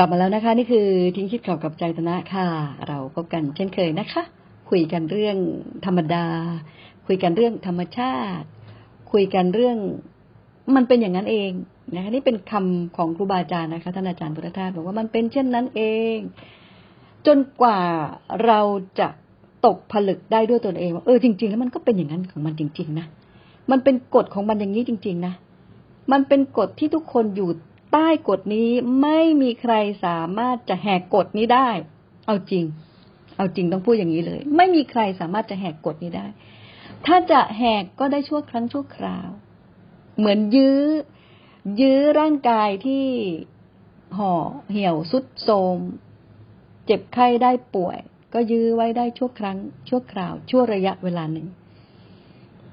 กลับมาแล้วนะคะ นี่คือทิ้งคิดข่าวกับใจตนะค่ะ เราพบกันเช่นเคยนะคะ คุยกันเรื่องธรรมดา คุยกันเรื่องธรรมชาติ คุยกันเรื่องมันเป็นอย่างนั้นเองนะคะนี่เป็นคำของครูบาอาจารย์นะคะท่านอาจารย์พุทธทาสบอกว่ามันเป็นเช่นนั้นเอง จนกว่าเราจะตกผลึกได้ด้วยตนเองว่าเออจริง ๆ แล้วมันก็เป็นอย่างนั้นของมันจริง ๆ นะมันเป็นกฎของมันอย่างนี้จริง ๆ นะมันเป็นกฎที่ทุกคนอยู่ ใต้กฎนี้ไม่มีใครสามารถจะแหกกฎนี้ได้ เอาจริง เอาจริงต้องพูดอย่างนี้เลย ไม่มีใครสามารถจะแหกกฎนี้ได้ ถ้าจะแหกก็ได้ชั่วครั้งชั่วคราว เหมือนยื้อ ยื้อร่างกายที่ห่อเหี่ยวสุดโทมเจ็บไข้ได้ป่วย ก็ยื้อไว้ได้ชั่วครั้ง ชั่วคราว ชั่วระยะเวลาหนึ่ง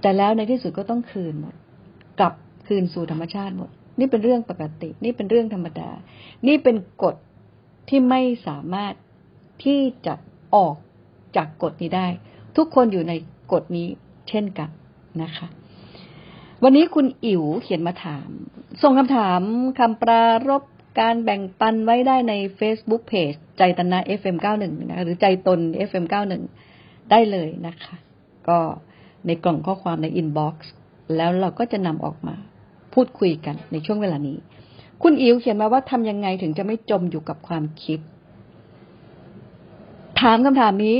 แต่แล้วในที่สุดก็ต้องคืนหมด กลับคืนสู่ธรรมชาติหมด นี่เป็นเรื่องปกติ นี่เป็นเรื่องธรรมดา นี่เป็นกฎที่ไม่สามารถที่จะออกจากกฎนี้ได้ ทุกคนอยู่ในกฎนี้เช่นกันนะคะ วันนี้คุณอิ๋วเขียนมาถาม ส่งคำถามคำปรารบการแบ่งปันไว้ได้ใน Facebook Page ใจตนะ FM91 นะหรือใจตน FM91 ได้เลยนะคะ ก็ในกล่องข้อความใน inbox แล้วเราก็จะนำออกมา พูดคุยกันในช่วงเวลานี้ คุณอิ๋วเขียนมาว่าทำยังไงถึงจะไม่จมอยู่กับความคิด ถามคำถามนี้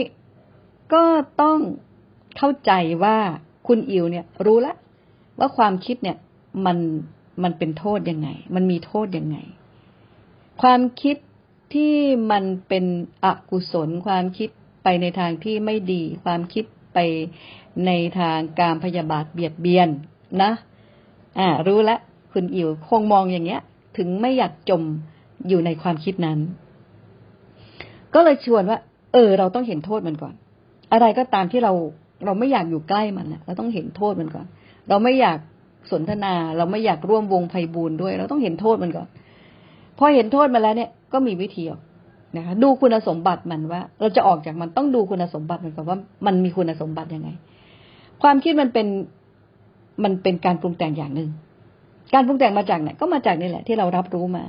ก็ต้องเข้าใจว่าคุณอิ๋วเนี่ย รู้แล้วว่าความคิดเนี่ย มันมันเป็นโทษยังไง มันมีโทษยังไง ความคิดที่มันเป็นอกุศล ความคิดไปในทางที่ไม่ดี ความคิดไปในทางการพยาบาทเบียดเบียนนะ อ่า รู้แล้วคุณอิ๋วคงมองอย่างเงี้ย ถึงไม่อยากจมอยู่ในความคิดนั้น ก็เลยชวนว่า เออ เราต้องเห็นโทษมันก่อน อะไรก็ตามที่เราเราไม่อยากอยู่ใกล้มันเราต้องเห็นโทษมันก่อน เราไม่อยากสนทนา เราไม่อยากร่วมวงไพบูลด้วย เราต้องเห็นโทษมันก่อน พอเห็นโทษมาแล้วเนี่ย ก็มีวิธีนะคะ ดูคุณสมบัติมันว่า เราจะออกจากมันต้องดูคุณสมบัติมันก่อนว่า มันมีคุณสมบัติยังไง ความคิดมันเป็น มันเป็นการปรุงแต่งอย่างหนึ่ง การปรุงแต่งมาจากไหนก็มาจากนี่แหละ ที่เรารับรู้มา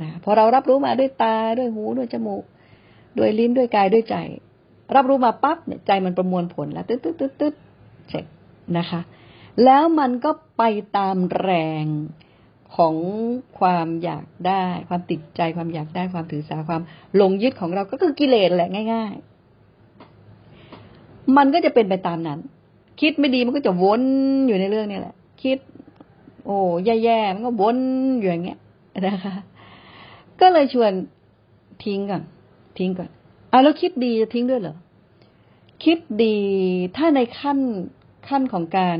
นะพอเรารับรู้มาด้วยตาด้วยหูด้วยจมูก ด้วยลิ้นด้วยกายด้วยใจ รับรู้มาปั๊บเนี่ยใจมันประมวลผลแล้วตึ๊ดตึ๊ดตึ๊ดตึ๊ดเสร็จนะคะ แล้วมันก็ไปตามแรงของความอยากได้ ความติดใจความอยากได้ความถือสาความหลงยึดของเราก็คือกิเลสแหละง่าย ๆ มันก็จะเป็นไปตามนั้น คิดไม่ดีมันก็จะวนอยู่ในเรื่องนี้แหละ คิด โอ้แย่ๆมันก็วนอยู่อย่างเงี้ยนะคะ ก็เลยชวนทิ้งก่อนทิ้งก่อนเอาแล้วคิดดีจะทิ้งด้วยเหรอคิดดีถ้าในขั้นขั้นของการ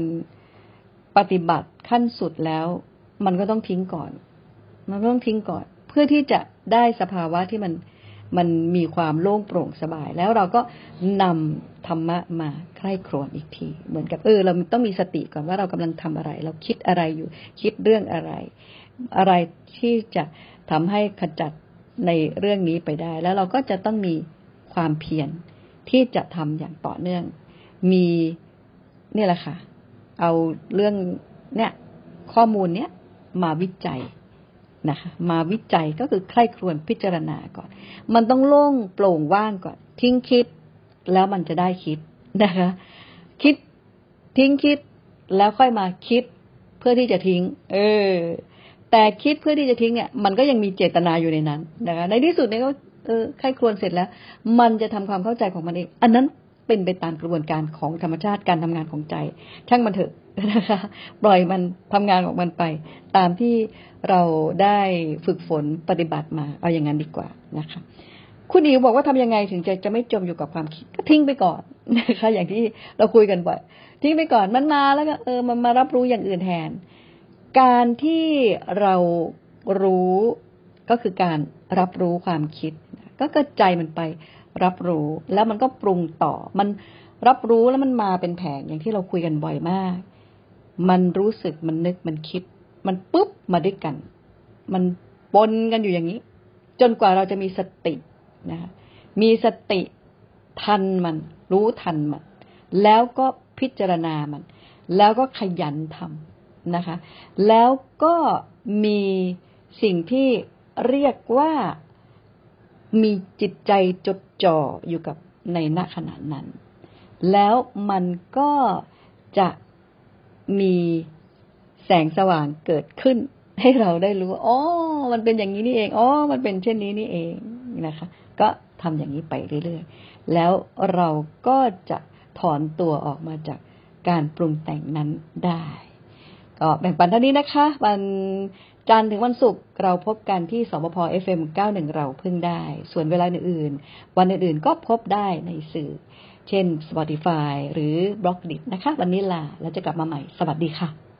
ปฏิบัติขั้นสุดแล้ว มันก็ต้องทิ้งก่อน มันต้องทิ้งก่อน เพื่อที่จะได้สภาวะที่มัน มันมีความโล่งโปร่งสบาย แล้วเราก็นำธรรมะมาใคร่ครวญอีกที เหมือนกับเออ เราต้องมีสติก่อนว่าเรากำลังทำอะไร เราคิดอะไรอยู่ คิดเรื่องอะไร อะไรที่จะทำให้ขจัดในเรื่องนี้ไปได้ แล้วเราก็จะต้องมีความเพียรที่จะทำอย่างต่อเนื่อง มีนี่แหละค่ะ เอาเรื่องเนี่ยข้อมูลเนี้ยมาวิจัย นะคะมาวิจัยก็คือใคร่ครวญพิจารณาก่อน มันต้องโล่งโปร่งว่างก่อน ทิ้งคิด แล้วมันจะได้คิดนะคะ คิดทิ้งคิดแล้วค่อยมาคิดเพื่อที่จะทิ้ง เออ แต่คิดเพื่อที่จะทิ้งเนี่ย มันก็ยังมีเจตนาอยู่ในนั้นนะคะในที่สุดเนี่ยก็เออใคร่ครวญเสร็จแล้ว มันจะทำความเข้าใจของมันเอง อันนั้น เป็นไปตามกระบวนการของธรรมชาติการทำงานของใจ ช่างมันเถอะนะคะปล่อยมันทำงานของมันไป ตามที่เราได้ฝึกฝนปฏิบัติมาเอาอย่างนั้นดีกว่านะคะ คุณอิ๋วบอกว่าทำยังไงถึงจะจะไม่จมอยู่กับความคิดก็ทิ้งไปก่อนนะคะ อย่างที่เราคุยกันบ่อยทิ้งไปก่อนมันมาแล้วก็เออมันมารับรู้อย่างอื่นแทน การที่เรารู้ก็คือการรับรู้ความคิด ก็กระจายมันไป รับรู้แล้วมันก็ปรุงต่อ มันรับรู้แล้วมันมาเป็นแผงอย่างที่เราคุยกันบ่อยมาก มันรู้สึกมันนึกมันคิด มันปุ๊บมาด้วยกัน มันปนกันอยู่อย่างนี้ จนกว่าเราจะมีสตินะคะมีสติทันมัน รู้ทันมัน แล้วก็พิจารณามัน แล้วก็ขยันทำนะคะ แล้วก็มีสิ่งที่เรียกว่า มีจิตใจจดจ่ออยู่กับในณขณะนั้น แล้วมันก็จะมีแสงสว่างเกิดขึ้น ให้เราได้รู้ว่าอ๋อ มันเป็นอย่างนี้นี่เอง อ๋อ มันเป็นเช่นนี้นี่เองนะคะ ก็ทำอย่างนี้ไปเรื่อยๆ แล้วเราก็จะถอนตัวออกมาจากการปรุงแต่งนั้นได้ ก็แบ่งปันเท่านี้นะคะวัน จันทร์ถึงวันศุกร์เราพบกันที่สบพ FM 91เราพึ่งได้ ส่วนเวลาอื่นๆ วันอื่นๆก็พบได้ในสื่อ เช่น Spotify หรือ b ล็อกดินะคะ วันนี้ลาแล้วจะกลับมาใหม่ สวัสดีค่ะ